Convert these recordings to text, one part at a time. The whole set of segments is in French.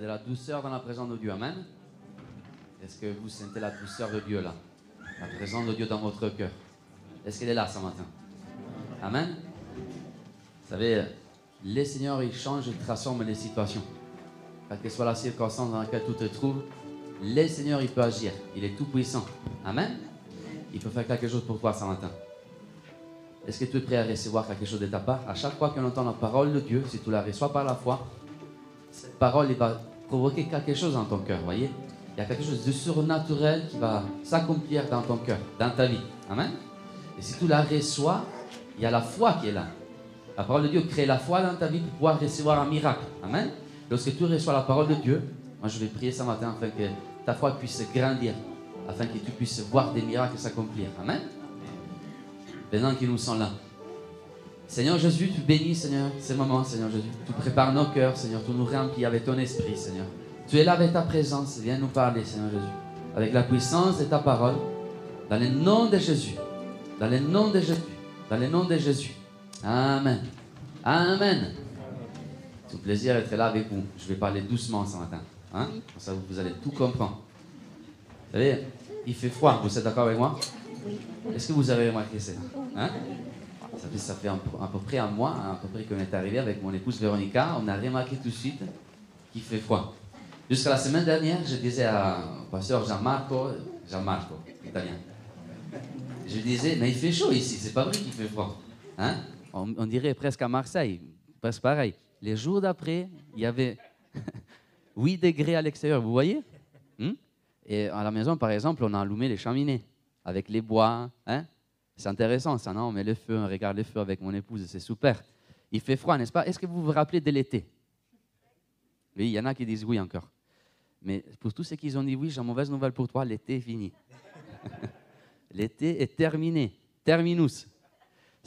de la douceur dans la présence de Dieu. Amen. Est-ce que vous sentez la douceur de Dieu là? La présence de Dieu dans votre cœur. Est-ce qu'elle est là ce matin? Amen. Vous savez, les seigneurs, ils changent, ils transforment les situations. Quelle que soit la circonstance dans laquelle tu te trouves, les seigneurs, il peut agir. Il est tout puissant. Amen. Il peut faire quelque chose pour toi ce matin. Est-ce que tu es prêt à recevoir quelque chose de ta part? À chaque fois qu'on entend la parole de Dieu, si tu la reçois par la foi, cette parole il va provoquer quelque chose dans ton cœur, voyez? Il y a quelque chose de surnaturel qui va s'accomplir dans ton cœur, dans ta vie. Amen? Et si tu la reçois, il y a la foi qui est là. La parole de Dieu crée la foi dans ta vie pour pouvoir recevoir un miracle. Amen? Lorsque tu reçois la parole de Dieu, moi je vais prier ce matin afin que ta foi puisse grandir, afin que tu puisses voir des miracles s'accomplir. Amen? Maintenant qu'ils nous sont là. Seigneur Jésus, tu bénis, Seigneur, ces moments, Seigneur Jésus. Tu prépares nos cœurs, Seigneur. Tu nous remplis avec ton esprit, Seigneur. Tu es là avec ta présence. Viens nous parler, Seigneur Jésus. Avec la puissance de ta parole. Dans le nom de Jésus. Dans le nom de Jésus. Dans le nom de Jésus. Amen. Amen. C'est un plaisir d'être là avec vous. Je vais parler doucement ce matin. Hein? Comme ça, vous allez tout comprendre. Vous savez, il fait froid. Vous êtes d'accord avec moi? Est-ce que vous avez remarqué ça? Hein? Ça, fait, fait à peu près un mois, à peu près qu'on est arrivé avec mon épouse Véronica, on a remarqué tout de suite qu'il fait froid. Jusqu'à la semaine dernière, je disais à pasteur Jean-Marco, Jean-Marco, italien, je disais, mais il fait chaud ici, c'est pas vrai qu'il fait froid. Hein? On, dirait presque à Marseille, presque pareil. Les jours d'après, il y avait 8 degrés à l'extérieur, vous voyez? Hein? Et à la maison, par exemple, on a allumé les cheminées avec les bois. Hein? C'est intéressant ça, non? On met le feu, on regarde le feu avec mon épouse, c'est super. Il fait froid, n'est-ce pas? Est-ce que vous vous rappelez de l'été? Oui, il y en a qui disent oui encore. Mais pour tous ceux qui ont dit oui, j'ai une mauvaise nouvelle pour toi, l'été est fini. l'été est terminé, terminus.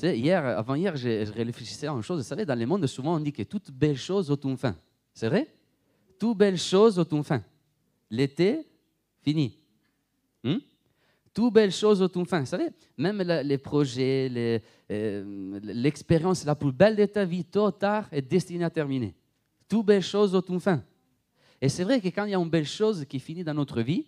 hier, avant hier, je, réfléchissais à une chose. Vous savez, dans le monde, souvent on dit que toute belle chose ont une fin. C'est vrai? Toute belle chose ont une fin. L'été, fini. Hmm? Tout belles choses ont une fin. Vous savez, même les projets, euh, l'expérience la plus belle de ta vie, tôt ou tard, est destinée à terminer. Tout belles choses ont une fin. Et c'est vrai que quand il y a une belle chose qui finit dans notre vie,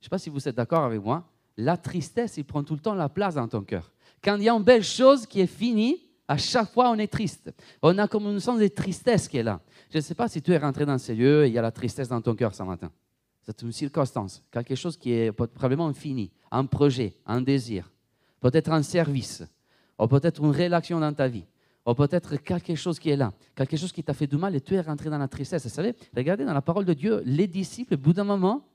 je ne sais pas si vous êtes d'accord avec moi, la tristesse, il prend tout le temps la place dans ton cœur. Quand il y a une belle chose qui est finie, à chaque fois, on est triste. On a comme une sens de tristesse qui est là. Je ne sais pas si tu es rentré dans ces lieux et il y a la tristesse dans ton cœur ce matin. C'est une circonstance, quelque chose qui est probablement fini, un projet, un désir, peut-être un service, ou peut-être une relation dans ta vie, ou peut-être quelque chose qui est là, quelque chose qui t'a fait du mal et tu es rentré dans la tristesse. Vous savez, regardez dans la parole de Dieu, les disciples, au bout d'un moment,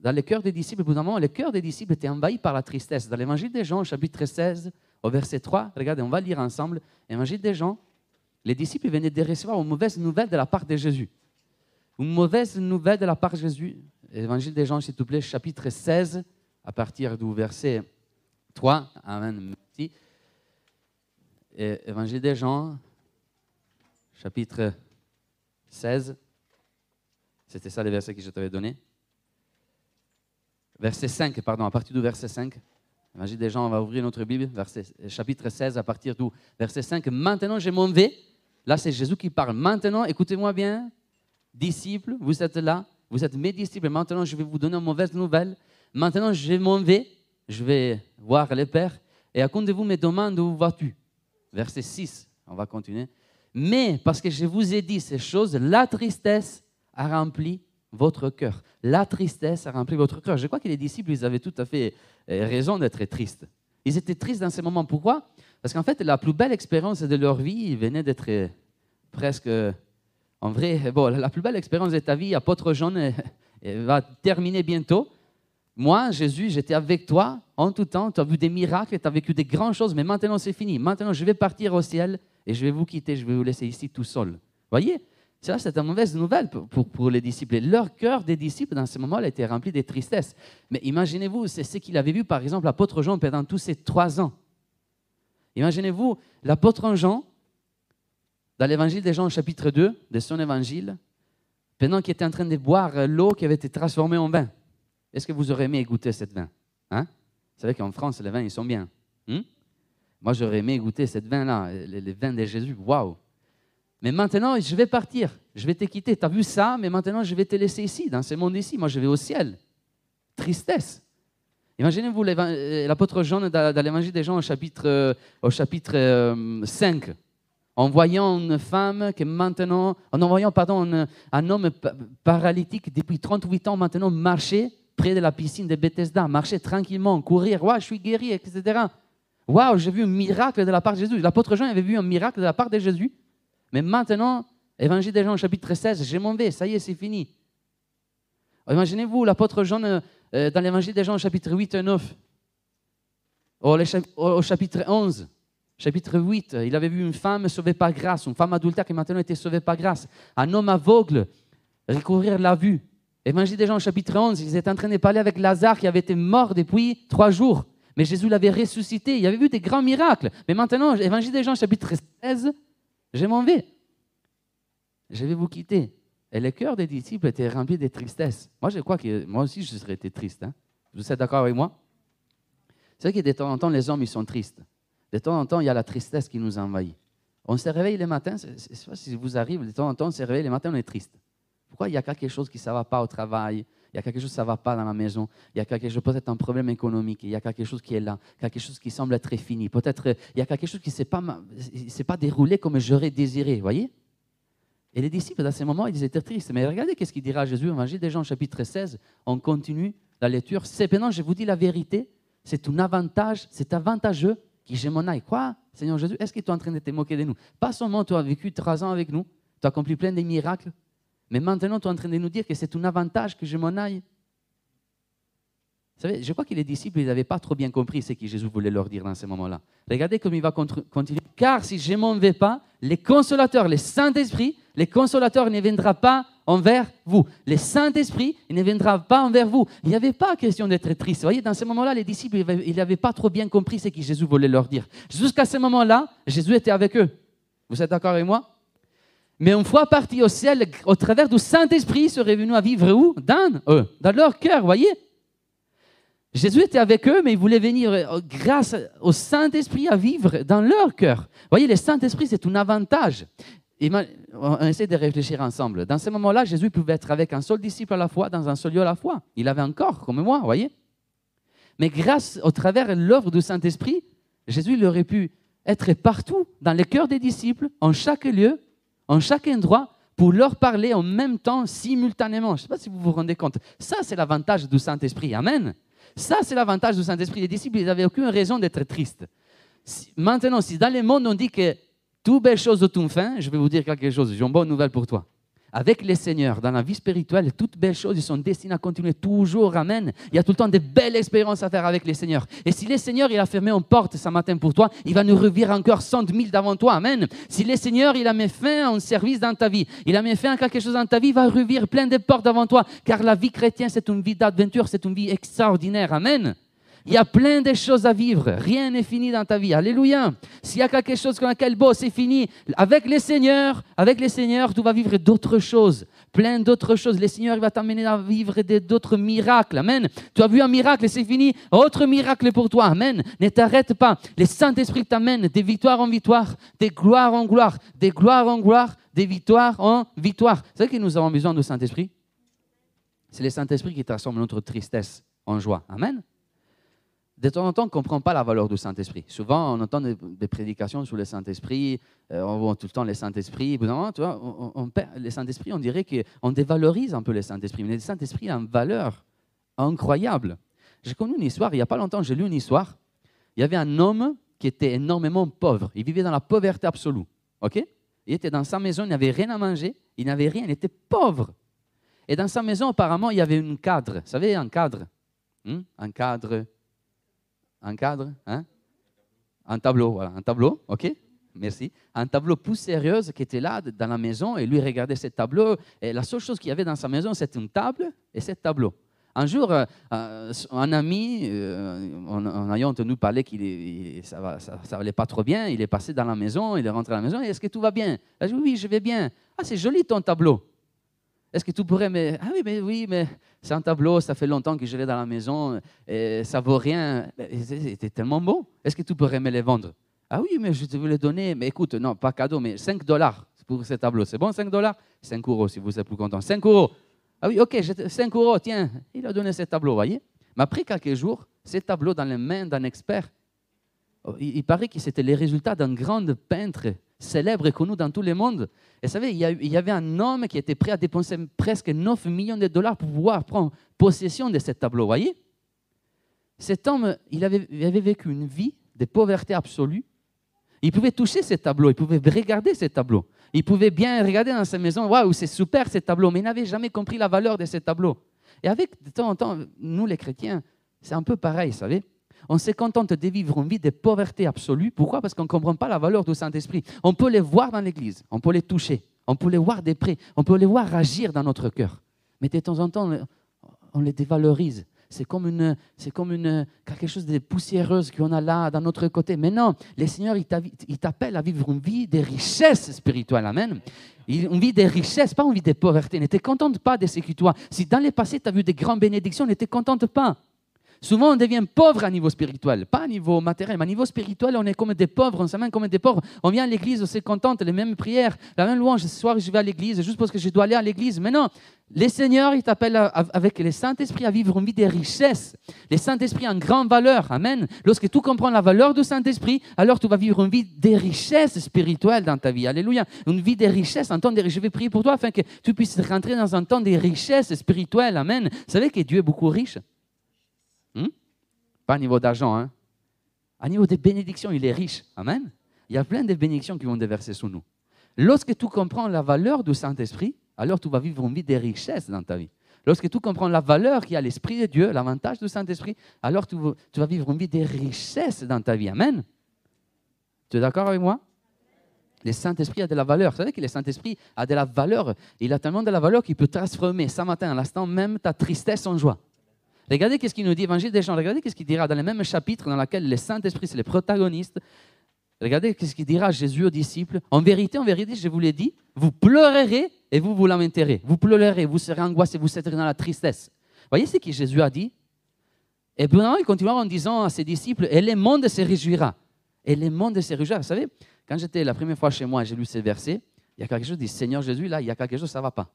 dans le cœur des disciples, au bout d'un moment, le cœur des disciples était envahi par la tristesse. Dans l'évangile des Jean, chapitre 16, au verset 3, regardez, on va lire ensemble, l'évangile des Jean, les disciples venaient de recevoir une mauvaise nouvelle de la part de Jésus. Une mauvaise nouvelle de la part de Jésus. Évangile des Jean, s'il te plaît, chapitre 16, à partir du verset 3. Amen. Merci. Évangile des Jean, chapitre 16. C'était ça les versets que je t'avais donnés. Verset 5, pardon, à partir du verset 5. Évangile des Jean, on va ouvrir notre Bible, verset, chapitre 16, à partir du verset 5. Maintenant, je m'en vais. Là, c'est Jésus qui parle. Maintenant, écoutez-moi bien, disciples, vous êtes là, vous êtes mes disciples, maintenant je vais vous donner une mauvaise nouvelle. Maintenant je m'en vais, je vais voir le Père, et à de vous me demande où vas-tu? Verset 6, on va continuer. Mais parce que je vous ai dit ces choses, la tristesse a rempli votre cœur. La tristesse a rempli votre cœur. Je crois que les disciples, ils avaient tout à fait euh, raison d'être tristes. Ils étaient tristes dans ces moments. Pourquoi? Parce qu'en fait, la plus belle expérience de leur vie venait d'être euh, presque en vrai, bon, la plus belle expérience de ta vie, apôtre Jean, va terminer bientôt. Moi, Jésus, j'étais avec toi en tout temps. Tu as vu des miracles, tu as vécu des grandes choses, mais maintenant c'est fini. Maintenant, je vais partir au ciel et je vais vous quitter. Je vais vous laisser ici tout seul. Voyez ça, c'est une mauvaise nouvelle pour, pour, les disciples. leur cœur des disciples, dans ce moment-là, était rempli de tristesse. Mais imaginez-vous, c'est ce qu'il avait vu, par exemple, l'apôtre Jean pendant tous ces trois ans. Imaginez-vous, l'apôtre Jean, dans l'évangile de Jean, chapitre 2, de son évangile, pendant qu'il était en train de boire l'eau qui avait été transformée en vin. Est-ce que vous aurez aimé goûter cette vin? Hein? Vous savez qu'en France, les vins, ils sont bien. Hmm? Moi, j'aurais aimé goûter cette vin-là, les, vins de Jésus. Waouh Mais maintenant, je vais partir. je vais te quitter. Tu as vu ça, mais maintenant je vais te laisser ici, dans ce monde ici. Moi, je vais au ciel. Tristesse. Imaginez-vous euh, l'apôtre Jean dans l'évangile des gens au chapitre, euh, au chapitre 5, euh, en voyant une femme qui maintenant, en voyant un, homme paralytique depuis 38 ans maintenant marcher près de la piscine de Bethesda, marcher tranquillement, courir, ouais, je suis guéri, etc. Waouh, j'ai vu un miracle de la part de Jésus. L'apôtre Jean avait vu un miracle de la part de Jésus. Mais maintenant, évangile des gens, chapitre 16, je m'en vais, ça y est, c'est fini. Imaginez-vous l'apôtre Jean euh, dans l'évangile des gens, chapitre 8 et 9. Au, chapitre 11, chapitre 8, il avait vu une femme sauvée par grâce, une femme adultère qui maintenant était sauvée par grâce. Un homme aveugle recouvrir la vue. Évangile des gens, chapitre 11, ils étaient en train de parler avec Lazare qui avait été mort depuis trois jours. Mais Jésus l'avait ressuscité. Il avait vu des grands miracles. Mais maintenant, Évangile des gens, chapitre 16, je m'en vais. Je vais vous quitter. Et le cœur des disciples était rempli de tristesse. Moi, je crois que moi aussi, je serais été triste. Hein. Vous êtes d'accord avec moi? C'est vrai que de temps en temps, les hommes, ils sont tristes. De temps en temps, il y a la tristesse qui nous envahit. On se réveille le matin, je ne sais pas si vous arrive, de temps en temps, on se réveille le matin, on est triste. Pourquoi il y a quelque chose qui ne va pas au travail? Il y a quelque chose qui ne va pas dans la maison, il y a quelque chose, peut-être un problème économique, il y a quelque chose qui est là, quelque chose qui semble être fini, peut-être il y a quelque chose qui ne s'est pas, déroulé comme j'aurais désiré, voyez? Et les disciples, dans ce moment, ils étaient tristes. Mais regardez qu'est-ce qu'il dira Jésus, Évangile des gens, chapitre 16, on continue la lecture. Cependant, je vous dis la vérité, c'est un avantage, c'est avantageux que je m'en aille. Quoi Seigneur Jésus, est-ce que tu es en train de te moquer de nous? Pas seulement tu as vécu trois ans avec nous, tu as accompli plein de miracles, mais maintenant, tu es en train de nous dire que c'est un avantage que je m'en aille. Vous savez, je crois que les disciples n'avaient pas trop bien compris ce que Jésus voulait leur dire dans ce moment-là. Regardez comme il va continuer. Car si je ne m'en vais pas, les consolateurs, les Saint-Esprit, les consolateurs ne viendront pas envers vous. Les Saint-Esprit, ne viendra pas envers vous. Il n'y avait pas question d'être triste. Vous voyez, dans ce moment-là, les disciples, n'avaient pas trop bien compris ce que Jésus voulait leur dire. Jusqu'à ce moment-là, Jésus était avec eux. Vous êtes d'accord avec moi? Mais une fois parti au ciel, au travers du Saint-Esprit, ils seraient venus à vivre où? Dans eux, dans leur cœur, voyez? Jésus était avec eux, mais il voulait venir, euh, grâce au Saint-Esprit, à vivre dans leur cœur. Voyez, le Saint-Esprit, c'est un avantage. On essaie de réfléchir ensemble. Dans ce moment-là, Jésus pouvait être avec un seul disciple à la fois, dans un seul lieu à la fois. Il avait un corps, comme moi, voyez Mais grâce, au travers de l'œuvre du Saint-Esprit, Jésus aurait pu être partout, dans les cœurs des disciples, en chaque lieu, en chaque endroit pour leur parler en même temps, simultanément. Je ne sais pas si vous vous rendez compte. Ça, c'est l'avantage du Saint-Esprit. Amen. Ça, c'est l'avantage du Saint-Esprit. Les disciples, ils n'avaient aucune raison d'être tristes. Maintenant, si dans le monde, on dit que toutes belles choses ont fin, je vais vous dire quelque chose. J'ai une bonne nouvelle pour toi avec les seigneurs, dans la vie spirituelle, toutes belles choses, sont destinées à continuer toujours. Amen. Il y a tout le temps de belles expériences à faire avec les seigneurs. Et si le Seigneur, il a fermé une porte ce matin pour toi, il va nous revirer encore cent mille devant toi. Amen. Si le Seigneur, il a mis fin à un service dans ta vie, il a mis fin à quelque chose dans ta vie, il va revirer plein de portes devant toi. Car la vie chrétienne, c'est une vie d'aventure, c'est une vie extraordinaire. Amen. Il y a plein de choses à vivre. Rien n'est fini dans ta vie. Alléluia. S'il y a quelque chose dans lequel, bon, c'est fini. Avec les seigneurs, avec les seigneurs, tu vas vivre d'autres choses. Plein d'autres choses. Le Seigneur il va t'amener à vivre d'autres miracles. Amen. Tu as vu un miracle, c'est fini. Autre miracle pour toi. Amen. Ne t'arrête pas. Le Saint-Esprit t'amène des victoires en victoire, des gloires en gloire, des gloires en gloire, des victoires en victoire. C'est vrai que nous avons besoin du Saint-Esprit? C'est le Saint-Esprit qui transforme notre tristesse en joie. Amen de temps en temps, on ne comprend pas la valeur du Saint-Esprit. Souvent, on entend des, prédications sur le Saint-Esprit, euh, on voit tout le temps le Saint-Esprit. vois, on, le Saint-Esprit, on dirait qu'on dévalorise un peu le Saint-Esprit. Mais le Saint-Esprit a une valeur incroyable. J'ai connu une histoire, il n'y a pas longtemps, j'ai lu une histoire. Il y avait un homme qui était énormément pauvre. Il vivait dans la pauvreté absolue. ok? Il était dans sa maison, il n'avait rien à manger, il n'avait rien, il était pauvre. Et dans sa maison, apparemment, il y avait un cadre. Vous savez, un cadre hmm? Un cadre un cadre, hein? un tableau, voilà, un tableau, ok? Merci. Un tableau plus sérieux qui était là dans la maison et lui regardait ce tableau. Et la seule chose qu'il y avait dans sa maison, c'était une table et ce tableau. Un jour, euh, euh, un ami, euh, en, ayant entendu parler qu'il ça n'allait pas trop bien, il est passé dans la maison, il est rentré à la maison. Est-ce que tout va bien? Oui, je vais bien. Ah, c'est joli ton tableau. Est-ce que tu pourrais me... Ah oui, mais oui, mais c'est un tableau, ça fait longtemps que je l'ai dans la maison, et ça vaut rien. C'était tellement beau. Est-ce que tu pourrais me les vendre? Ah oui, mais je te veux les donner, mais écoute, non, pas cadeau, mais 5 dollars. pour ce tableau. C'est bon, 5 dollars? 5 euros si vous êtes plus content. 5 euros. Ah oui, ok, 5 euros, tiens, il a donné ce tableau, voyez. Mais après quelques jours, ces tableaux dans les mains d'un expert, oh, il, paraît que c'était les résultats d'un grand peintre célèbre et connu dans tout le monde. Et vous savez, il y, avait un homme qui était prêt à dépenser presque 9 millions de dollars pour pouvoir prendre possession de ce tableau, voyez? Cet homme, il avait, il avait vécu une vie de pauvreté absolue. Il pouvait toucher ces tableaux, il pouvait regarder ces tableaux. Il pouvait bien regarder dans sa maison, waouh, c'est super ces tableaux, mais il n'avait jamais compris la valeur de ces tableaux. Et avec de temps en temps, nous les chrétiens, c'est un peu pareil, vous savez. On se contente de vivre une vie de pauvreté absolue. Pourquoi? Parce qu'on ne comprend pas la valeur du Saint-Esprit. On peut les voir dans l'Église, on peut les toucher, on peut les voir de près, on peut les voir agir dans notre cœur. Mais de temps en temps, on les dévalorise c'est comme, une, c'est comme une, quelque chose de poussiéreuse qu'on a là, dans notre côté. Mais non, le Seigneur, il t'appelle à vivre une vie de richesse spirituelle. Amen. Une vie de richesse, pas une vie de pauvreté. N'était contente pas de ce que toi. Si dans le passé, tu as vu des grandes bénédictions, n'était contente pas. Souvent, on devient pauvre à niveau spirituel, pas à niveau matériel, mais à niveau spirituel, on est comme des pauvres, on s'amène comme des pauvres. On vient à l'église, on s'est contente, les mêmes prières, la même louange. Ce soir, je vais à l'église juste parce que je dois aller à l'église. Mais non, le Seigneur, il t'appelle avec le Saint-Esprit à vivre une vie de richesse. Le Saint-Esprit une grande valeur. Amen. Lorsque tu comprends la valeur du Saint-Esprit, alors tu vas vivre une vie de richesse spirituelle dans ta vie. Alléluia. Une vie de richesse, un temps de Je vais prier pour toi afin que tu puisses rentrer dans un temps de richesse spirituelle. Amen. Vous savez que Dieu est beaucoup riche. Pas à niveau d'argent, hein? À niveau des bénédictions, il est riche. Amen. Il y a plein de bénédictions qui vont déverser sur nous. Lorsque tu comprends la valeur du Saint-Esprit, alors tu vas vivre une vie de richesse dans ta vie. Lorsque tu comprends la valeur qu'il y a l'Esprit de Dieu, l'avantage du Saint-Esprit, alors tu, vas vivre une vie de richesse dans ta vie. Amen. Tu es d'accord avec moi? Le Saint-Esprit a de la valeur. Vous savez que le Saint-Esprit a de la valeur. Il a tellement de la valeur qu'il peut transformer ce matin, à l'instant même, ta tristesse en joie. Regardez ce qu'il nous dit, Évangile des gens. Regardez ce qu'il dira dans le même chapitre dans lequel le Saint-Esprit, c'est le protagoniste. Regardez ce qu'il dira Jésus aux disciples. En vérité, en vérité, je vous l'ai dit, vous pleurerez et vous vous lamenterez. Vous pleurerez, vous serez angoissés, vous serez dans la tristesse. Voyez ce que Jésus a dit? Et puis il continue en disant à ses disciples, et le monde se réjouira. Et le monde se réjouira. Vous savez, quand j'étais la première fois chez moi j'ai lu ces versets, il y a quelque chose dit, Seigneur Jésus, là, il y a quelque chose, ça ne va pas.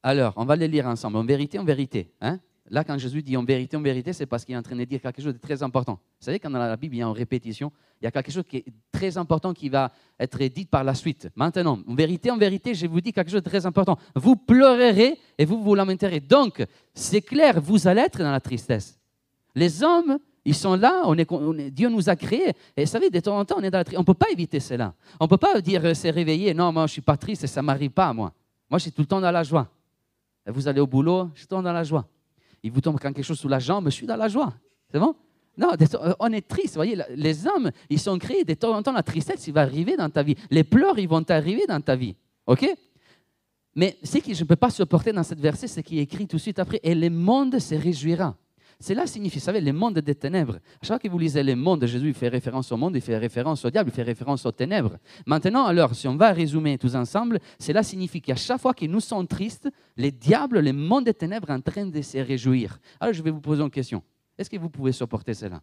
Alors, on va les lire ensemble. En vérité, en vérité. Hein? Là, quand Jésus dit en vérité, en vérité, c'est parce qu'il est en train de dire quelque chose de très important. Vous savez, quand dans la Bible, il y a en répétition, il y a quelque chose qui est très important qui va être dit par la suite. Maintenant, en vérité, en vérité, je vous dis quelque chose de très important. Vous pleurerez et vous vous lamenterez. Donc, c'est clair, vous allez être dans la tristesse. Les hommes, ils sont là, Dieu nous a créés. Et vous savez, de temps en temps, on est dans la tristesse. On ne peut pas éviter cela. On ne peut pas dire, euh, c'est réveillé, non, moi, je ne suis pas triste ça ne m'arrive pas à moi. Moi, je suis tout le temps dans la joie. Vous allez au boulot, je suis tout le temps dans la joie il vous tombe quelque chose sous la jambe, je suis dans la joie. C'est bon? Non, on est triste. Vous voyez, les hommes, ils sont créés. De temps en temps, la tristesse, il va arriver dans ta vie. Les pleurs, ils vont arriver dans ta vie. OK? Mais ce que je ne peux pas supporter dans cette verset, c'est est écrit tout de suite après, et le monde se réjouira. Cela signifie, vous savez, le monde des ténèbres. À chaque fois que vous lisez le monde, Jésus fait référence au monde, il fait référence au diable, il fait référence aux ténèbres. Maintenant, alors, si on va résumer tous ensemble, cela signifie qu'à chaque fois que nous sommes tristes, les diables, le monde des ténèbres est en train de se réjouir. Alors, je vais vous poser une question. Est-ce que vous pouvez supporter cela?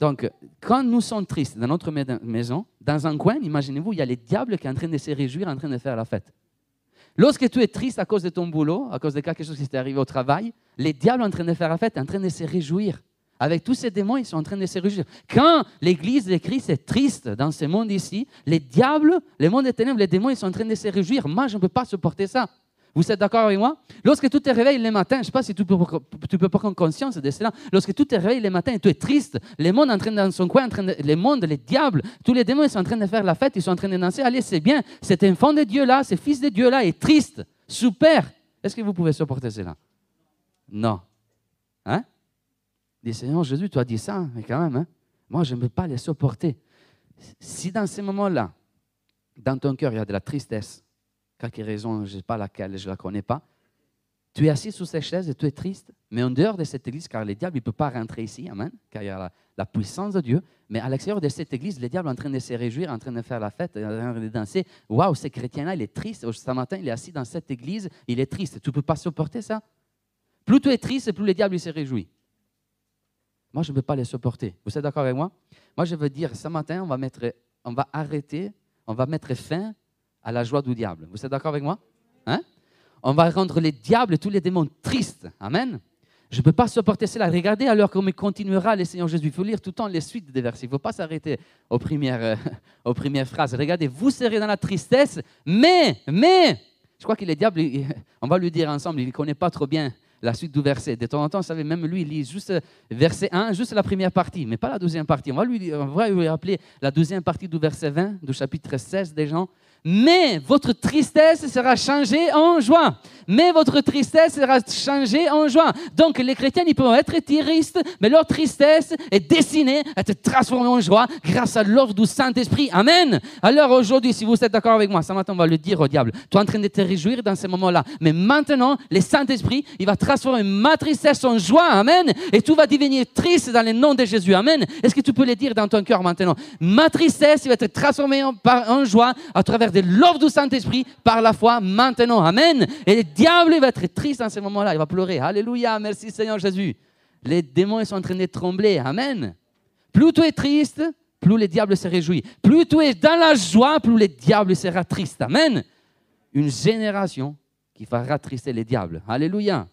Donc, quand nous sommes tristes dans notre maison, dans un coin, imaginez-vous, il y a les diables qui sont en train de se réjouir, en train de faire la fête. Lorsque tu es triste à cause de ton boulot, à cause de quelque chose qui t'est arrivé au travail, les diables sont en train de faire la fête, en train de se réjouir. Avec tous ces démons, ils sont en train de se réjouir. Quand l'Église de Christ est triste dans ce monde ici, les diables, le monde des ténèbres, les démons, ils sont en train de se réjouir. Moi, je ne peux pas supporter ça. Vous êtes d'accord avec moi? Lorsque tu te réveilles le matin, je ne sais pas si tu peux, peux prendre conscience de cela, lorsque tu te réveilles le matin et tu es triste, le monde est en train dans son coin, de, le monde, les diables, tous les démons ils sont en train de faire la fête, ils sont en train de danser. Allez, c'est bien, cet enfant de Dieu-là, ce fils de Dieu-là est triste. Super. Est-ce que vous pouvez supporter cela? Non. Hein? Dis Seigneur Jésus, tu as dit ça, mais quand même, hein? moi je ne peux pas les supporter. Si dans ces moments-là, dans ton cœur, il y a de la tristesse, quelque raison, je ne sais pas laquelle, je ne la connais pas. Tu es assis sous cette chaise et tu es triste, mais en dehors de cette église, car les diables ne peuvent pas rentrer ici, amen, car il y a la, puissance de Dieu, mais à l'extérieur de cette église, les diables sont en train de se réjouir, en train de faire la fête, en train de danser. Waouh, ce chrétien-là, il est triste. Ce matin, il est assis dans cette église, il est triste. Tu ne peux pas supporter ça. Plus tu es triste, plus les diables se réjouissent. Moi, je ne peux pas les supporter. Vous êtes d'accord avec moi? Moi, je veux dire, ce matin, on va, mettre, on va arrêter on va mettre fin à la joie du diable. Vous êtes d'accord avec moi? Hein? On va rendre les diables et tous les démons tristes. Amen. Je ne peux pas supporter cela. Regardez alors comment continuera le Seigneur Jésus. Il faut lire tout le temps les suites des versets. Il ne faut pas s'arrêter aux premières, euh, aux premières phrases. Regardez, vous serez dans la tristesse, mais, mais, je crois que les diables, on va lui dire ensemble, il ne connaît pas trop bien la suite du verset. De temps en temps, vous savez, même lui, il lit juste verset 1, juste la première partie, mais pas la deuxième partie. On va lui, on va lui rappeler la deuxième partie du verset 20, du chapitre 16 des gens mais votre tristesse sera changée en joie. Mais votre tristesse sera changée en joie. Donc les chrétiens, ils peuvent être tristes, mais leur tristesse est destinée à être transformée en joie grâce à l'ordre du Saint-Esprit. Amen. Alors aujourd'hui, si vous êtes d'accord avec moi, ce matin, on va le dire au diable. Tu es en train de te réjouir dans ces moments-là. Mais maintenant, le Saint-Esprit, il va transformer ma tristesse en joie. Amen. Et tout va devenir triste dans le nom de Jésus. Amen. Est-ce que tu peux le dire dans ton cœur maintenant? Ma tristesse, il va être transformée en, joie à travers de l'ordre du Saint-Esprit par la foi maintenant. Amen. Le diable va être triste en ce moment-là. Il va pleurer. Alléluia. Merci Seigneur Jésus. Les démons sont en train de trembler. Amen. Plus tu es triste, plus le diable se réjouit. Plus tu es dans la joie, plus le diable sera triste. Amen. Une génération qui va rattrister les diables. Alléluia.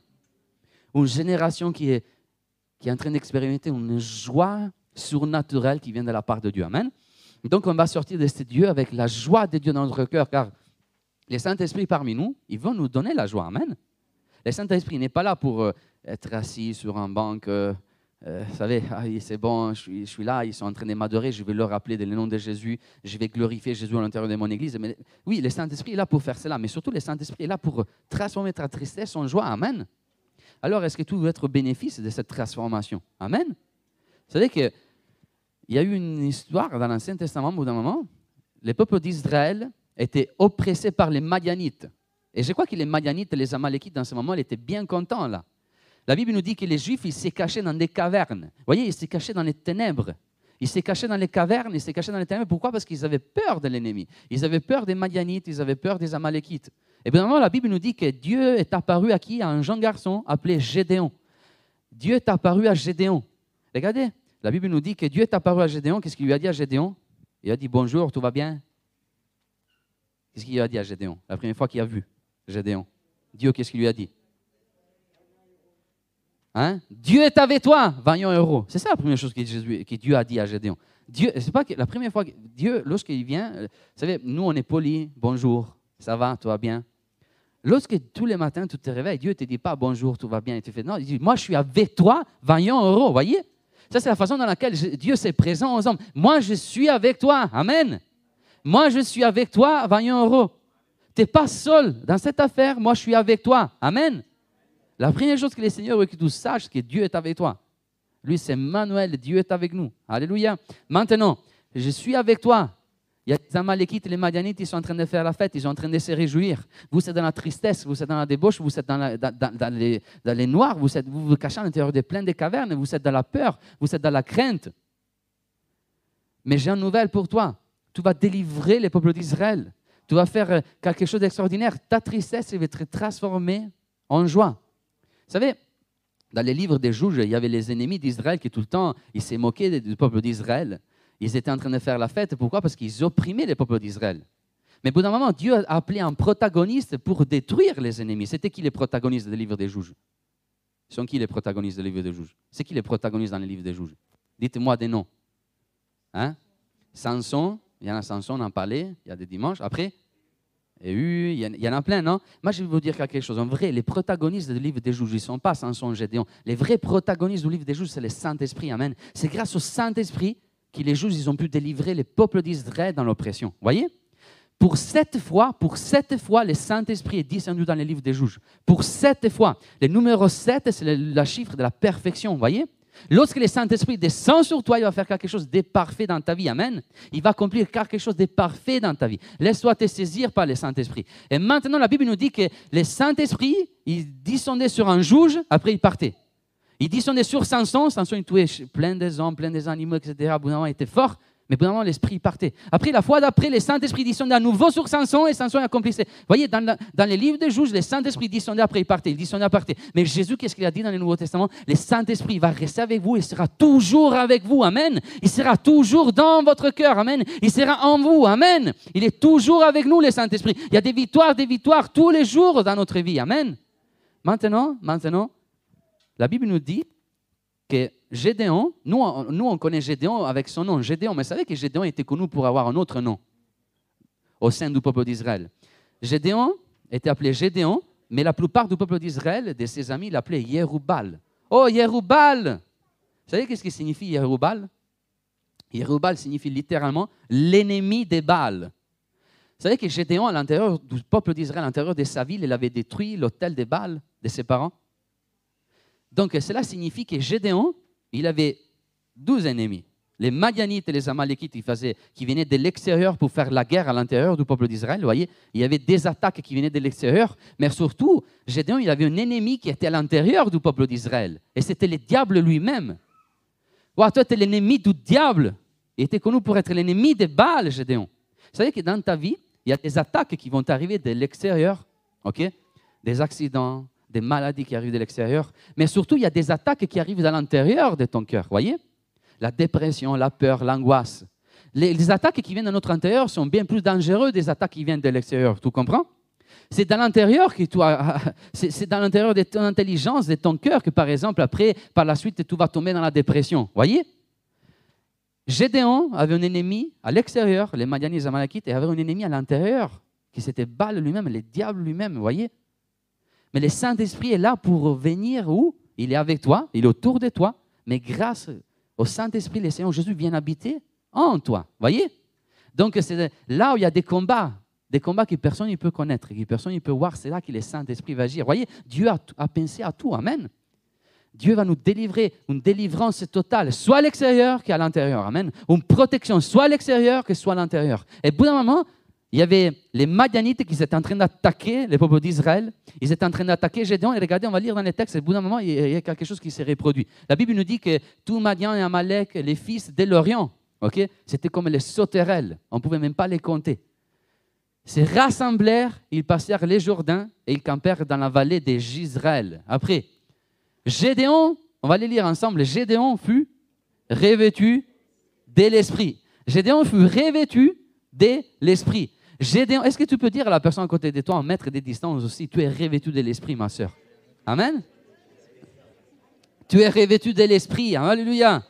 Une génération qui est, qui est en train d'expérimenter une joie surnaturelle qui vient de la part de Dieu. Amen. Donc, on va sortir de ce Dieu avec la joie de Dieu dans notre cœur, car les Saint-Esprit parmi nous, ils vont nous donner la joie. Amen. Le Saint-Esprit n'est pas là pour euh, être assis sur un banc. Euh, euh, vous savez, ah, c'est bon, je suis, là, ils sont en train de m'adorer, je vais leur rappeler le nom de Jésus, je vais glorifier Jésus à l'intérieur de mon église. Mais, oui, le Saint-Esprit est là pour faire cela, mais surtout le Saint-Esprit est là pour transformer ta tristesse en joie. Amen. Alors, est-ce que tout veut être au bénéfice de cette transformation? Amen. Vous savez que il y a eu une histoire dans l'Ancien Testament, au bout d'un moment, le peuple d'Israël était oppressé par les Madianites. Et je crois que les Madianites les Amalekites, dans ce moment, étaient bien contents là. La Bible nous dit que les Juifs, ils s'est cachés dans des cavernes. Vous voyez, ils s'est cachés dans les ténèbres. Ils s'est cachés dans les cavernes, ils s'est cachés dans les ténèbres. Pourquoi? Parce qu'ils avaient peur de l'ennemi. Ils avaient peur des Madianites, ils avaient peur des Amalekites. Et bien, la Bible nous dit que Dieu est apparu à qui? À un jeune garçon appelé Gédéon. Dieu est apparu à Gédéon. Regardez, la Bible nous dit que Dieu est apparu à Gédéon. Qu'est-ce qu'il lui a dit à Gédéon? Il a dit Bonjour, tout va bien Qu'est-ce qu'il a dit à Gédéon? La première fois qu'il a vu Gédéon. Dieu, qu'est-ce qu'il lui a dit? Hein? Dieu est avec toi, vaillant héros. C'est ça la première chose que, Jésus, Dieu a dit à Gédéon. Dieu, c'est pas que la première fois que Dieu, lorsqu'il vient, euh, vous savez, nous on est poli, bonjour, ça va, tout va bien. Lorsque tous les matins tu te réveilles, Dieu ne te dit pas bonjour, tout va bien, et tu fais non, il dit moi je suis avec toi, vaillant héros, voyez? Ça, c'est la façon dans laquelle Dieu s'est présent aux hommes. Moi, je suis avec toi. Amen. Moi, je suis avec toi, vaillant heureux. Tu n'es pas seul dans cette affaire. Moi, je suis avec toi. Amen. La première chose que les seigneurs veulent que tu saches, c'est que Dieu est avec toi. Lui, c'est Manuel. Dieu est avec nous. Alléluia. Maintenant, je suis avec toi. Il y a les Amalekites les Madianites, ils sont en train de faire la fête, ils sont en train de se réjouir. Vous êtes dans la tristesse, vous êtes dans la débauche, vous êtes dans, les, noirs, vous, êtes, vous vous cachez à l'intérieur des plaines des cavernes, vous êtes dans la peur, vous êtes dans la crainte. Mais j'ai une nouvelle pour toi. Tu vas délivrer les peuples d'Israël. Tu vas faire euh, quelque chose d'extraordinaire. Ta tristesse va être transformée en joie. Vous savez, dans les livres des juges, il y avait les ennemis d'Israël qui tout le temps, ils s'est moqués du peuple d'Israël. Ils étaient en train de faire la fête. Pourquoi? Parce qu'ils opprimaient les peuples d'Israël. Mais au bout d'un moment, Dieu a appelé un protagoniste pour détruire les ennemis. C'était qui les protagonistes du livre des juges? Sont qui les protagonistes du livre des juges? C'est qui les protagonistes dans le livre des juges? Dites-moi des noms. Hein? Samson, il y en a Samson, on en parlait, il y a des dimanches. Après, il y, en a plein, non? Moi, je vais vous dire quelque chose. En vrai, les protagonistes du livre des juges, ils ne sont pas Samson, Gédéon. Les vrais protagonistes du livre des juges, c'est le Saint-Esprit. Amen. C'est grâce au Saint-Esprit que les juges ont pu délivrer les peuples d'Israël dans l'oppression. Voyez? Pour cette fois, pour cette fois, le Saint-Esprit est descendu dans les livres des juges. Pour cette fois. Le numéro 7, c'est le, chiffre de la perfection. Voyez? Lorsque le Saint-Esprit descend sur toi, il va faire quelque chose de parfait dans ta vie. Amen. Il va accomplir quelque chose de parfait dans ta vie. Laisse-toi te saisir par le Saint-Esprit. Et maintenant, la Bible nous dit que le Saint-Esprit, il descendait sur un juge, après il partait. Il est sur Samson. Samson, il tuait plein des hommes, plein des etc. Au il était fort. Mais pendant l'esprit partait. Après, la fois d'après, les Saint-Esprit descendaient à nouveau sur Samson et Samson accomplissait. Vous voyez, dans, les livres des juges, les Saint-Esprit descendaient après, il partait, il descendait, partait. Mais Jésus, qu'est-ce qu'il a dit dans le Nouveau Testament? Le Saint-Esprit va rester avec vous, il sera toujours avec vous. Amen. Il sera toujours dans votre cœur. Amen. Il sera en vous. Amen. Il est toujours avec nous, le Saint-Esprit. Il y a des victoires, des victoires tous les jours dans notre vie. Amen. Maintenant, maintenant, la Bible nous dit que Gédéon, nous, nous on connaît Gédéon avec son nom, Gédéon, mais savez que Gédéon était connu pour avoir un autre nom au sein du peuple d'Israël. Gédéon était appelé Gédéon, mais la plupart du peuple d'Israël, de ses amis, l'appelaient Yeroubal. Oh, Yeroubal Vous savez qu'est-ce que signifie Yeroubal Yeroubal signifie littéralement l'ennemi des Baals. Vous savez que Gédéon, à l'intérieur du peuple d'Israël, à l'intérieur de sa ville, il avait détruit l'hôtel des Baals de ses parents. Donc cela signifie que Gédéon, il avait douze ennemis. Les Madianites et les Amalekites qui, qui venaient de l'extérieur pour faire la guerre à l'intérieur du peuple d'Israël. Vous voyez, il y avait des attaques qui venaient de l'extérieur, mais surtout, Gédéon, il avait un ennemi qui était à l'intérieur du peuple d'Israël. Et c'était le diable lui-même. toi, tu es l'ennemi du diable. Il était connu pour être l'ennemi de Baal, Gédéon. Vous savez que dans ta vie, il y a des attaques qui vont arriver de l'extérieur, ok? Des accidents, des maladies qui arrivent de l'extérieur, mais surtout, il y a des attaques qui arrivent à l'intérieur de ton cœur, voyez? La dépression, la peur, l'angoisse. Les, attaques qui viennent de notre intérieur sont bien plus dangereuses des attaques qui viennent de l'extérieur, tu comprends? C'est dans l'intérieur que toi, c'est dans l'intérieur de ton intelligence, de ton cœur que, par exemple, après, par la suite, tu vas tomber dans la dépression. Voyez? Gédéon avait un ennemi à l'extérieur, les Madianites et les Amalekites, et avait un ennemi à l'intérieur, qui s'était Baal lui-même, le diable lui-même, voyez? Mais le Saint-Esprit est là pour venir où? Il est avec toi, il est autour de toi, mais grâce au Saint-Esprit, le Seigneur Jésus vient habiter en toi. Voyez? Donc c'est là où il y a des combats, des combats que personne ne peut connaître, que personne ne peut voir, c'est là que le Saint-Esprit va agir. Voyez, Dieu a, a pensé à tout. Amen. Dieu va nous délivrer une délivrance totale, soit à l'extérieur qu'à l'intérieur. Amen. Une protection, soit à l'extérieur que soit à l'intérieur. Et au bout d'un moment, il y avait les Madianites qui étaient en train d'attaquer le peuple d'Israël. Ils étaient en train d'attaquer Gédéon. Et regardez, on va lire dans les textes, au bout d'un moment, il y a quelque chose qui s'est reproduit. La Bible nous dit que tout Madian et Amalek, les fils de l'Orient, ok, c'était comme les sauterelles. On ne pouvait même pas les compter. Ces rassemblèrent, ils passèrent les Jourdains et ils campèrent dans la vallée des Gisraël. Après, Gédéon, on va les lire ensemble, Gédéon fut revêtu de l'esprit. Gédéon fut revêtu de l'esprit. Gédéon, est-ce que tu peux dire à la personne à côté de toi, en mettre des distances aussi, tu es revêtu de l'esprit, ma soeur. Amen. Tu es revêtu de l'esprit. Alléluia.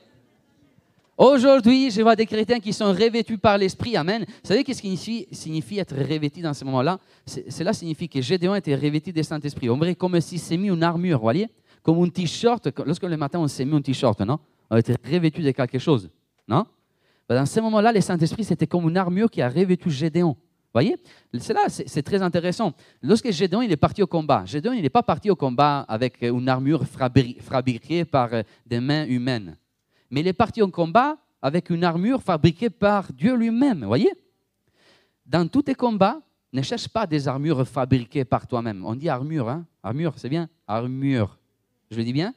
Aujourd'hui, je vois des chrétiens qui sont revêtus par l'esprit. Amen. Vous savez ce qui signifie, être revêtu dans ce moment-là? Cela signifie que Gédéon était revêtu de Saint-Esprit. On dirait comme s'il s'est mis une armure, voyez? Comme un t-shirt. Lorsque le matin, on s'est mis un t-shirt, non? On était revêtu de quelque chose, non? Dans ce moment-là, le Saint-Esprit, c'était comme une armure qui a revêtu Gédéon. Voyez? C'est là, c'est très intéressant. Lorsque Gédéon est parti au combat, Gédéon n'est pas parti au combat avec une armure fabriquée par euh, des mains humaines, mais il est parti au combat avec une armure fabriquée par Dieu lui-même, voyez? Dans tous tes combats, ne cherche pas des armures fabriquées par toi-même. On dit armure, hein? Armure, c'est bien? Armure. Je le dis bien?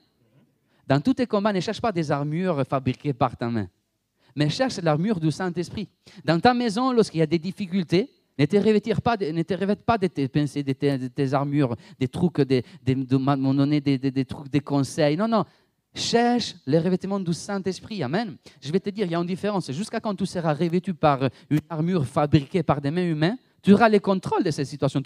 Dans tous tes combats, ne cherche pas des armures fabriquées par ta main, mais cherche l'armure du Saint-Esprit. Dans ta maison, lorsqu'il y a des difficultés, ne te pas, revête pas de tes pensées, de tes, armures, des trucs, des, de, des, des, des trucs, des conseils. Non, non. Cherche le revêtement du Saint-Esprit. Amen. Je vais te dire, il y a une différence. Jusqu'à quand tu seras revêtu par une armure fabriquée par des mains humaines, tu auras le contrôle de cette situation.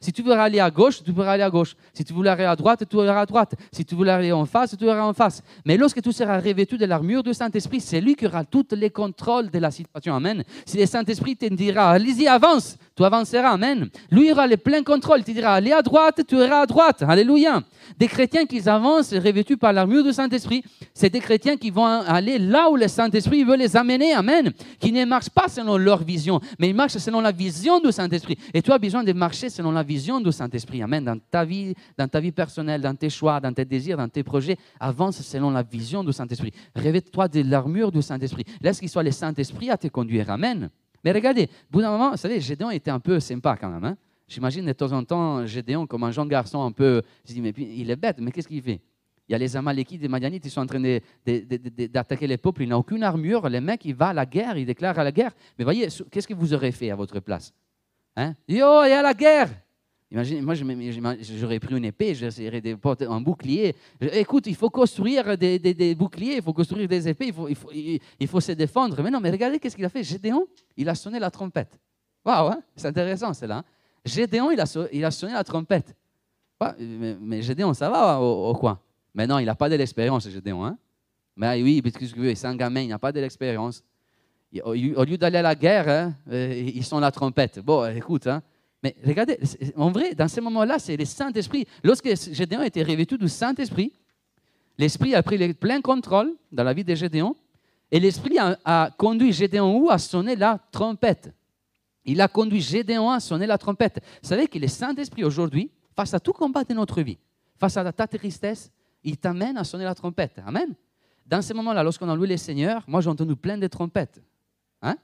Si tu veux aller à gauche, tu pourras aller à gauche. Si tu veux aller à droite, tu iras à droite. Si tu veux aller en face, tu iras en face. Mais lorsque tu seras revêtu de l'armure du Saint-Esprit, c'est lui qui aura tous les contrôles de la situation. Amen. Si le Saint-Esprit te dira, allez-y, avance, tu avanceras. Amen. Lui aura le plein contrôle. Il te dira, allez à droite, tu iras à droite. Alléluia. Des chrétiens qui avancent revêtus par l'armure du Saint-Esprit, c'est des chrétiens qui vont aller là où le Saint-Esprit veut les amener. Amen. Qui ne marchent pas selon leur vision, mais ils marchent selon la vision du Saint-Esprit. Et tu as besoin de marcher selon la vision du Saint-Esprit. Amen. Dans ta vie, dans ta vie personnelle, dans tes choix, dans tes désirs, dans tes projets, avance selon la vision du Saint-Esprit. Revête-toi de l'armure du Saint-Esprit. Laisse qu'il soit le Saint-Esprit à te conduire. Amen. Mais regardez, au bout d'un moment, vous savez, Gédéon était un peu sympa quand même. Hein. J'imagine de temps en temps Gédéon comme un jeune garçon un peu. Je dis, mais il est bête, mais qu'est-ce qu'il fait? Il y a les Amalekites, les Madianites, ils sont en train d'attaquer les peuples. Il n'a aucune armure. Les mecs, il va à la guerre, il déclare à la guerre. Mais voyez, qu'est-ce que vous aurez fait à votre place hein? Yo, il y a la guerre Imaginez, moi, j'aurais pris une épée, j'essaierais de porter un bouclier. Écoute, il faut construire des, boucliers, il faut construire des épées, il faut, se défendre. Mais non, mais regardez qu'est-ce qu'il a fait. Gédéon, il a sonné la trompette. Waouh, hein? c'est intéressant, c'est là. Hein. Gédéon, il a, sonné la trompette. Mais, Gédéon, ça va au, coin. Mais non, il n'a pas de l'expérience, Gédéon. Hein? Mais oui, parce que c'est un gamin, il n'a pas de l'expérience. Au lieu d'aller à la guerre, hein, euh, ils sont la trompette. Bon, écoute, hein, mais regardez, en vrai, dans ce moment-là, c'est le Saint-Esprit. Lorsque Gédéon était revêtu du Saint-Esprit, l'Esprit a pris le plein contrôle dans la vie de Gédéon, et l'Esprit a, conduit Gédéon où à sonner la trompette. Il a conduit Gédéon à sonner la trompette. Vous savez que le Saint-Esprit aujourd'hui, face à tout combat de notre vie, face à ta tristesse, il t'amène à sonner la trompette. Amen. Dans ce moment-là, lorsqu'on a loué le Seigneur, moi j'ai entendu plein de trompettes. Hein?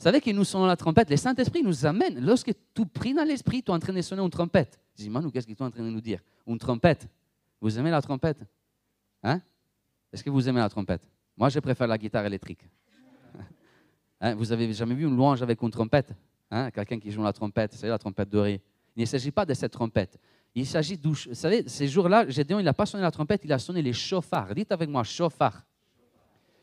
Vous savez qu'ils nous sonnent la trompette. Le Saint-Esprit nous amène. Lorsque tu pries dans l'Esprit, tu es en train de sonner une trompette. Je dis, Manu, qu'est-ce que tu es en train de nous dire? Une trompette. Vous aimez la trompette? Hein? Est-ce que vous aimez la trompette? Moi, je préfère la guitare électrique. Hein? Vous avez jamais vu une louange avec une trompette? Hein? Quelqu'un qui joue la trompette, c'est la trompette dorée. Il ne s'agit pas de cette trompette. Il s'agit Vous savez, ces jours-là, Gédéon, il n'a pas sonné la trompette, il a sonné les chauffards. Dites avec moi, chauffard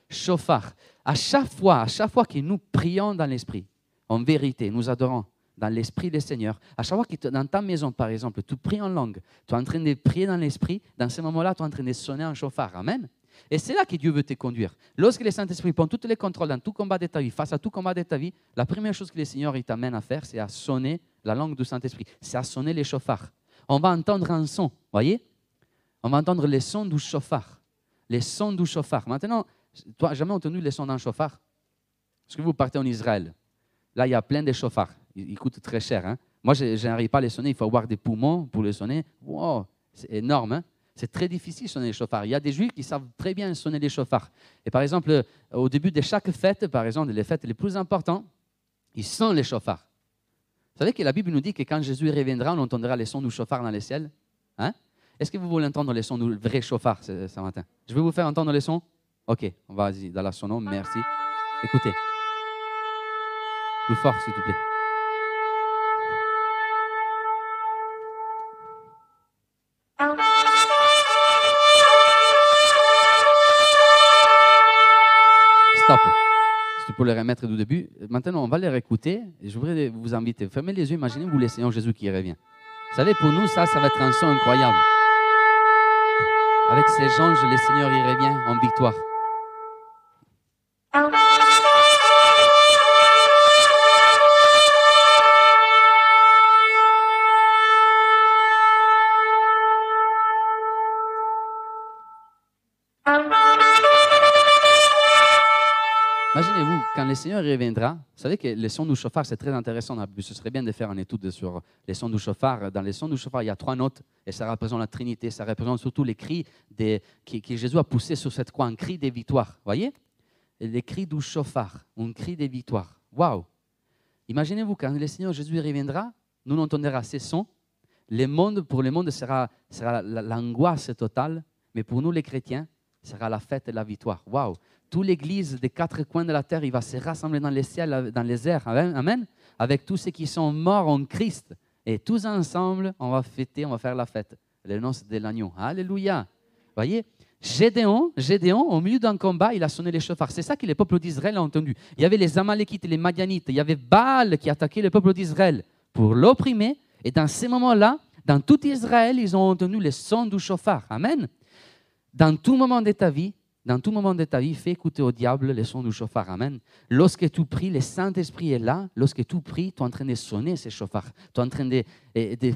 chauffard. À chaque fois, à chaque fois que nous prions dans l'esprit, en vérité, nous adorons dans l'esprit du Seigneur. À chaque fois que dans ta maison, par exemple, tu pries en langue, tu es en train de prier dans l'esprit, dans ce moment-là, tu es en train de sonner un chauffard. Amen. Et c'est là que Dieu veut te conduire. Lorsque le Saint-Esprit prend tous les contrôles dans tout combat de ta vie, face à tout combat de ta vie, la première chose que le Seigneur t'amène à faire, c'est à sonner la langue du Saint-Esprit. C'est à sonner les chauffards. On va entendre un son, voyez? On va entendre les sons du chauffard. Les sons du chauffard. Maintenant, n'as jamais entendu les sons d'un chauffard Est-ce que vous partez en Israël? Là, il y a plein de chauffards. Ils, coûtent très cher. Hein? Moi, je n'arrive pas à les sonner. Il faut avoir des poumons pour les sonner. Wow, c'est énorme. Hein? C'est très difficile de sonner les chauffards. Il y a des juifs qui savent très bien sonner les chauffards. Et par exemple, euh, au début de chaque fête, par exemple, les fêtes les plus importantes, ils sonnent les chauffards. Vous savez que la Bible nous dit que quand Jésus reviendra, on entendra les sons du chauffard dans les ciels. Hein? Est-ce que vous voulez entendre les sons du vrai chauffard ce matin? Je vais vous faire entendre les sons Ok, on va y dans la sono, merci. Écoutez. Plus fort, s'il te plaît. Stop. Si tu peux les remettre du début. Maintenant, on va les réécouter. Et je voudrais vous inviter. Fermez les yeux, imaginez-vous le Seigneur Jésus qui revient. Vous savez, pour nous, ça, ça va être un son incroyable. Avec ces anges, le Seigneur y revient en victoire. Imaginez-vous, quand le Seigneur reviendra, vous savez que les sons du chauffard, c'est très intéressant. Ce serait bien de faire une étude sur les sons du chauffard. Dans les sons du chauffard, il y a trois notes et ça représente la Trinité. Ça représente surtout les cris que, Jésus a poussés sur cette croix, un cri de victoire. Voyez? Les cris du chauffard, un cri de victoire. Waouh Imaginez-vous, quand le Seigneur Jésus reviendra, nous entendrons ces sons. Le monde, pour le monde, sera, sera l'angoisse totale, mais pour nous, les chrétiens, sera la fête et la victoire. Waouh Toute l'Église des quatre coins de la terre, il va se rassembler dans les ciels, dans les airs. Amen. Avec tous ceux qui sont morts en Christ. Et tous ensemble, on va fêter, on va faire la fête. Le nom de l'agneau. Alléluia. Voyez Gédéon, Gédéon, au milieu d'un combat, il a sonné les chauffards. C'est ça que les peuples d'Israël ont entendu. Il y avait les Amalekites, les Madianites, il y avait Baal qui attaquait le peuple d'Israël pour l'opprimer. Et dans ces moments-là, dans tout Israël, ils ont entendu les sons du chauffard. Amen. Dans tout moment de ta vie, dans tout moment de ta vie, fais écouter au diable les sons du chauffard. Amen. Lorsque tu pries, le Saint-Esprit est là. Lorsque tu pries, tu es en train de sonner ces chauffards. Tu es en train de,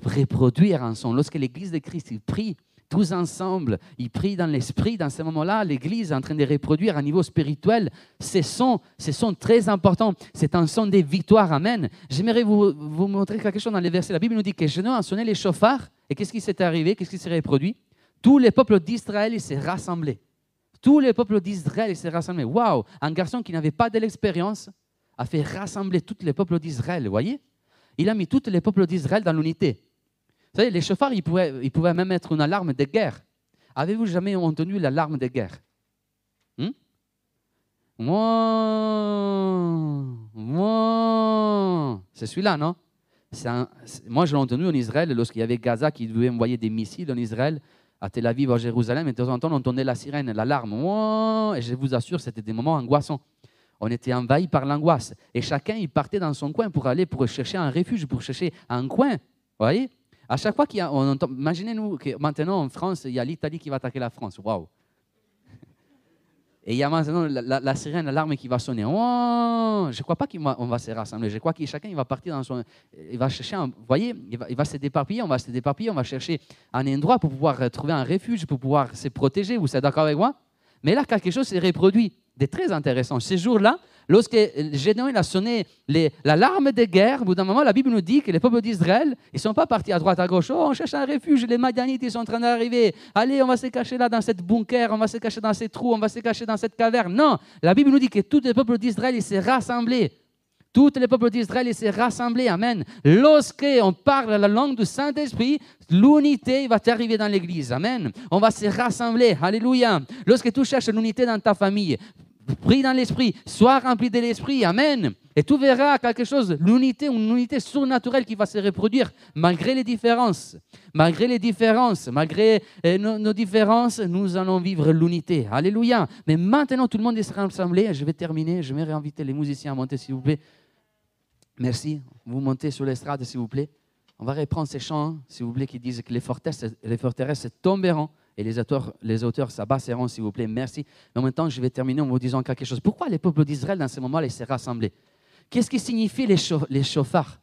reproduire un son. Lorsque l'Église de Christ prie, tous ensemble, ils prient dans l'esprit. Dans ce moment-là, l'Église est en train de reproduire à niveau spirituel ces sons, ces sons très importants. C'est un son des victoires. Amen. J'aimerais vous, montrer quelque chose dans les versets. La Bible nous dit que Génon a sonné les chauffards. Et qu'est-ce qui s'est arrivé? Qu'est-ce qui s'est reproduit? Tous les peuples d'Israël s'est rassemblés. Tous les peuples d'Israël s'est rassemblés. Waouh Un garçon qui n'avait pas de l'expérience a fait rassembler tous les peuples d'Israël. Vous voyez? Il a mis tous les peuples d'Israël dans l'unité. Vous savez, les chauffards, ils pouvaient, même mettre une alarme de guerre. Avez-vous jamais entendu l'alarme de guerre? Moi, c'est celui-là, non? Moi, je l'ai entendu en Israël lorsqu'il y avait Gaza qui devait envoyer des missiles en Israël à Tel Aviv, à Jérusalem, et de temps en temps, on entendait la sirène, l'alarme. Et je vous assure, c'était des moments angoissants. On était envahi par l'angoisse. Et chacun, il partait dans son coin pour aller pour chercher un refuge, pour chercher un coin. Vous voyez? À chaque fois qu'il y entend, imaginez-nous que maintenant en France, il y a l'Italie qui va attaquer la France. Waouh et il y a maintenant la, sirène, l'alarme qui va sonner. Oh, je ne crois pas qu'on va, va se rassembler. Je crois que chacun il va partir dans son. Il va chercher un. Vous voyez, il va, il va se déparpiller, on va se déparpiller, on va chercher un endroit pour pouvoir trouver un refuge, pour pouvoir se protéger. Vous êtes d'accord avec moi? Mais là, quelque chose s'est reproduit de très intéressant. Ces jours-là, lorsque Gédéon a sonné l'alarme de guerre, au bout d'un moment, la Bible nous dit que les peuples d'Israël, ils ne sont pas partis à droite, à gauche. Oh, on cherche un refuge, les Madianites, ils sont en train d'arriver. Allez, on va se cacher là dans cette bunker, on va se cacher dans ces trous, on va se cacher dans cette caverne. Non, la Bible nous dit que tous les peuples d'Israël, s'est rassemblés. Tous les peuples d'Israël s'est rassemblés. Amen. Lorsqu'on parle la langue du Saint-Esprit, l'unité va t'arriver dans l'Église. Amen. On va se rassembler. Alléluia. Lorsque tu cherches l'unité dans ta famille, prie dans l'Esprit, sois rempli de l'Esprit. Amen. Et tu verras quelque chose, l'unité, une unité surnaturelle qui va se reproduire malgré les différences. Malgré les différences, malgré nos, nos, différences, nous allons vivre l'unité. Alléluia. Mais maintenant, tout le monde est rassemblé. Je vais terminer. Je vais réinviter les musiciens à monter, s'il vous plaît. Merci. Vous montez sur l'estrade, s'il vous plaît. On va reprendre ces chants, s'il vous plaît, qui disent que les forteresses, tomberont et les auteurs, les s'abaisseront, s'il vous plaît. Merci. Mais en même temps, je vais terminer en vous disant quelque chose. Pourquoi les peuples d'Israël, dans ce moment-là, s'est rassemblés Qu'est-ce qui signifie les, chauffards?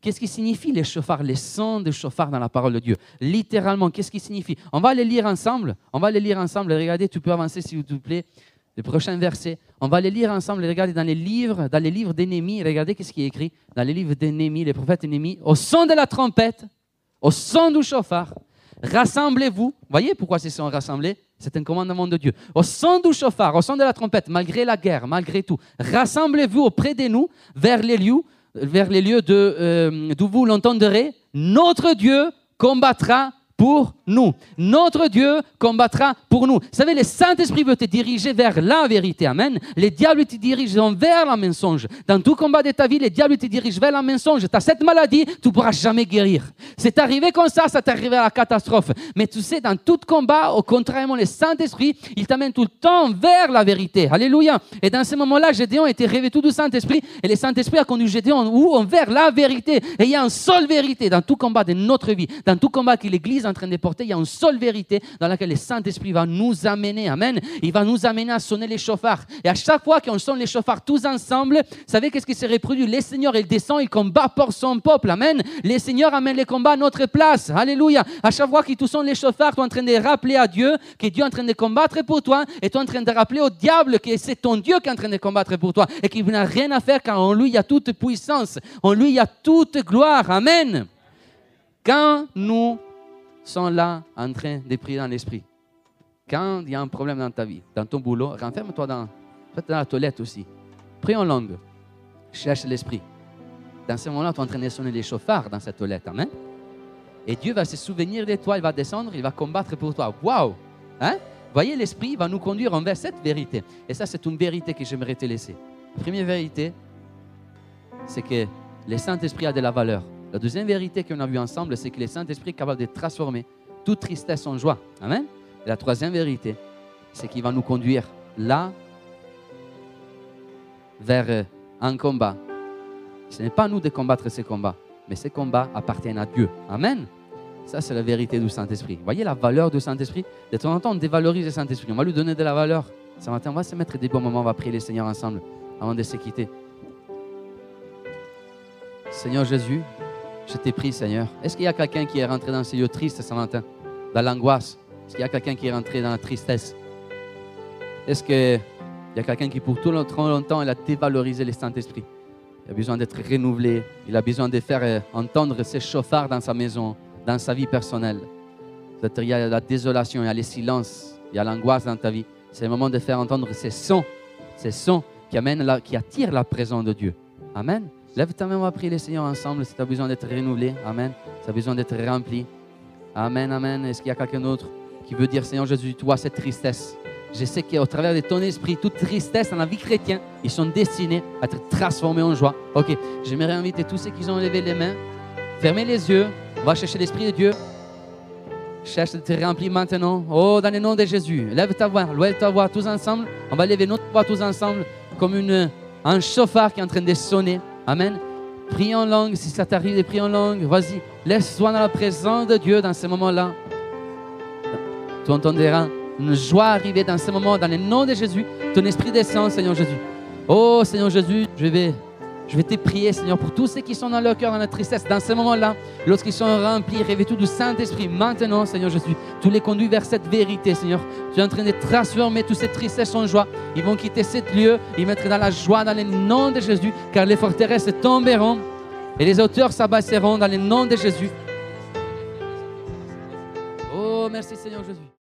Qu'est-ce qui signifie les chauffards, les sons de chauffards dans la parole de Dieu? Littéralement, qu'est-ce qui signifie? On va les lire ensemble. On va les lire ensemble. Regardez, tu peux avancer, s'il vous plaît. Le prochain verset. On va les lire ensemble. Regardez dans les livres, dans les livres d'ennemis. Regardez qu'est-ce qui est écrit dans les livres d'ennemis, les prophètes ennemis. Au son de la trompette, au son du chauffard, rassemblez-vous. Voyez pourquoi ces sont rassemblés? C'est un commandement de Dieu. Au son du chauffard, au son de la trompette, malgré la guerre, malgré tout, rassemblez-vous auprès de nous vers les lieux, vers les lieux euh, d'où vous l'entendrez. Notre Dieu combattra pour nous. Notre Dieu combattra pour nous. Vous savez, le Saint-Esprit veut te diriger vers la vérité. Amen. Les diables te dirigent vers la mensonge. Dans tout combat de ta vie, les diables te dirigent vers la mensonge. Tu as cette maladie, tu ne pourras jamais guérir. C'est arrivé comme ça, ça t'est arrivé à la catastrophe. Mais tu sais, dans tout combat, au contrairement, le Saint-Esprit, il t'amène tout le temps vers la vérité. Alléluia. Et dans ce moment-là, Gédéon était revêtu du Saint-Esprit et le Saint-Esprit a conduit Gédéon où vers la vérité. Et il y a une seule vérité dans tout combat de notre vie, dans tout combat que l'Église en train de porter. Il y a une seule vérité dans laquelle le Saint-Esprit va nous amener. Amen. Il va nous amener à sonner les chauffards. Et à chaque fois qu'on sonne les chauffards tous ensemble, vous savez qu'est-ce qui se reproduit? Les Seigneurs, il descend, il combat pour son peuple. Amen. Les Seigneurs amènent les combats à notre place. Alléluia. À chaque fois tu sonnes les chauffards, tu es en train de rappeler à Dieu que Dieu est en train de combattre pour toi. Et tu es en train de rappeler au diable que c'est ton Dieu qui est en train de combattre pour toi. Et qu'il n'a rien à faire car en lui, il y a toute puissance. En lui, il y a toute gloire. Amen. Quand nous sont là en train de prier dans l'esprit. Quand il y a un problème dans ta vie, dans ton boulot, renferme-toi dans, dans la toilette aussi. Prie en langue. Cherche l'esprit. Dans ce moment-là, tu es en train de sonner les chauffards dans cette toilette. Amen. Et Dieu va se souvenir de toi, il va descendre, il va combattre pour toi. Waouh! Hein? Voyez, l'esprit va nous conduire envers cette vérité. Et ça, c'est une vérité que j'aimerais te laisser. La première vérité, c'est que le Saint-Esprit a de la valeur. La deuxième vérité qu'on a vue ensemble, c'est que le Saint-Esprit est capable de transformer toute tristesse en joie. Amen. Et la troisième vérité, c'est qu'il va nous conduire là vers euh, un combat. Ce n'est pas à nous de combattre ces combats, mais ces combats appartiennent à Dieu. Amen. Ça, c'est la vérité du Saint-Esprit. Voyez la valeur du Saint-Esprit De temps en temps, on dévalorise le Saint-Esprit. On va lui donner de la valeur. Ce matin, on va se mettre des bons moments, on va prier le Seigneur ensemble avant de se quitter. Seigneur Jésus, je t'ai pris, Seigneur. Est-ce qu'il y a quelqu'un qui est rentré dans ces lieux tristes ce matin, dans l'angoisse? Est-ce qu'il y a quelqu'un qui est rentré dans la tristesse? Est-ce qu'il y a quelqu'un qui, pour tout longtemps, il a dévalorisé le Saint-Esprit? Il a besoin d'être renouvelé. Il a besoin de faire euh, entendre ses chauffards dans sa maison, dans sa vie personnelle. Il y a la désolation, il y a le silence, il y a l'angoisse dans ta vie. C'est le moment de faire entendre ces sons, ces sons qui, amènent qui attirent la présence de Dieu. Amen. Lève ta main, on va prier les Seigneurs ensemble si tu as besoin d'être renouvelé. Amen. Si tu as besoin d'être rempli. Amen, amen. Est-ce qu'il y a quelqu'un d'autre qui veut dire, Seigneur Jésus, toi, cette tristesse? Je sais qu'au travers de ton esprit, toute tristesse dans la vie chrétienne, ils sont destinés à être transformés en joie. Ok, j'aimerais inviter tous ceux qui ont levé les mains, fermez les yeux, on va chercher l'Esprit de Dieu. Cherche de te remplir maintenant. Oh, dans le nom de Jésus, lève ta voix, lève ta voix tous ensemble. On va lever notre voix tous ensemble comme une, un chauffard qui est en train de sonner. Amen. Prie en langue, si ça t'arrive de prier en langue, vas-y, laisse-toi dans la présence de Dieu dans ce moment-là. Tu entendras une joie arriver dans ce moment, dans le nom de Jésus. Ton esprit descend, Seigneur Jésus. Oh, Seigneur Jésus, je vais, je vais te prier, Seigneur, pour tous ceux qui sont dans leur cœur, dans la tristesse, dans ce moment-là, lorsqu'ils sont remplis, revêtus du Saint-Esprit. Maintenant, Seigneur Jésus, tu les conduis vers cette vérité, Seigneur. Tu es en train de transformer toutes ces tristesses en joie. Ils vont quitter ce lieu, ils mettront dans la joie, dans le nom de Jésus, car les forteresses tomberont et les auteurs s'abaisseront dans le nom de Jésus. Oh, merci, Seigneur Jésus.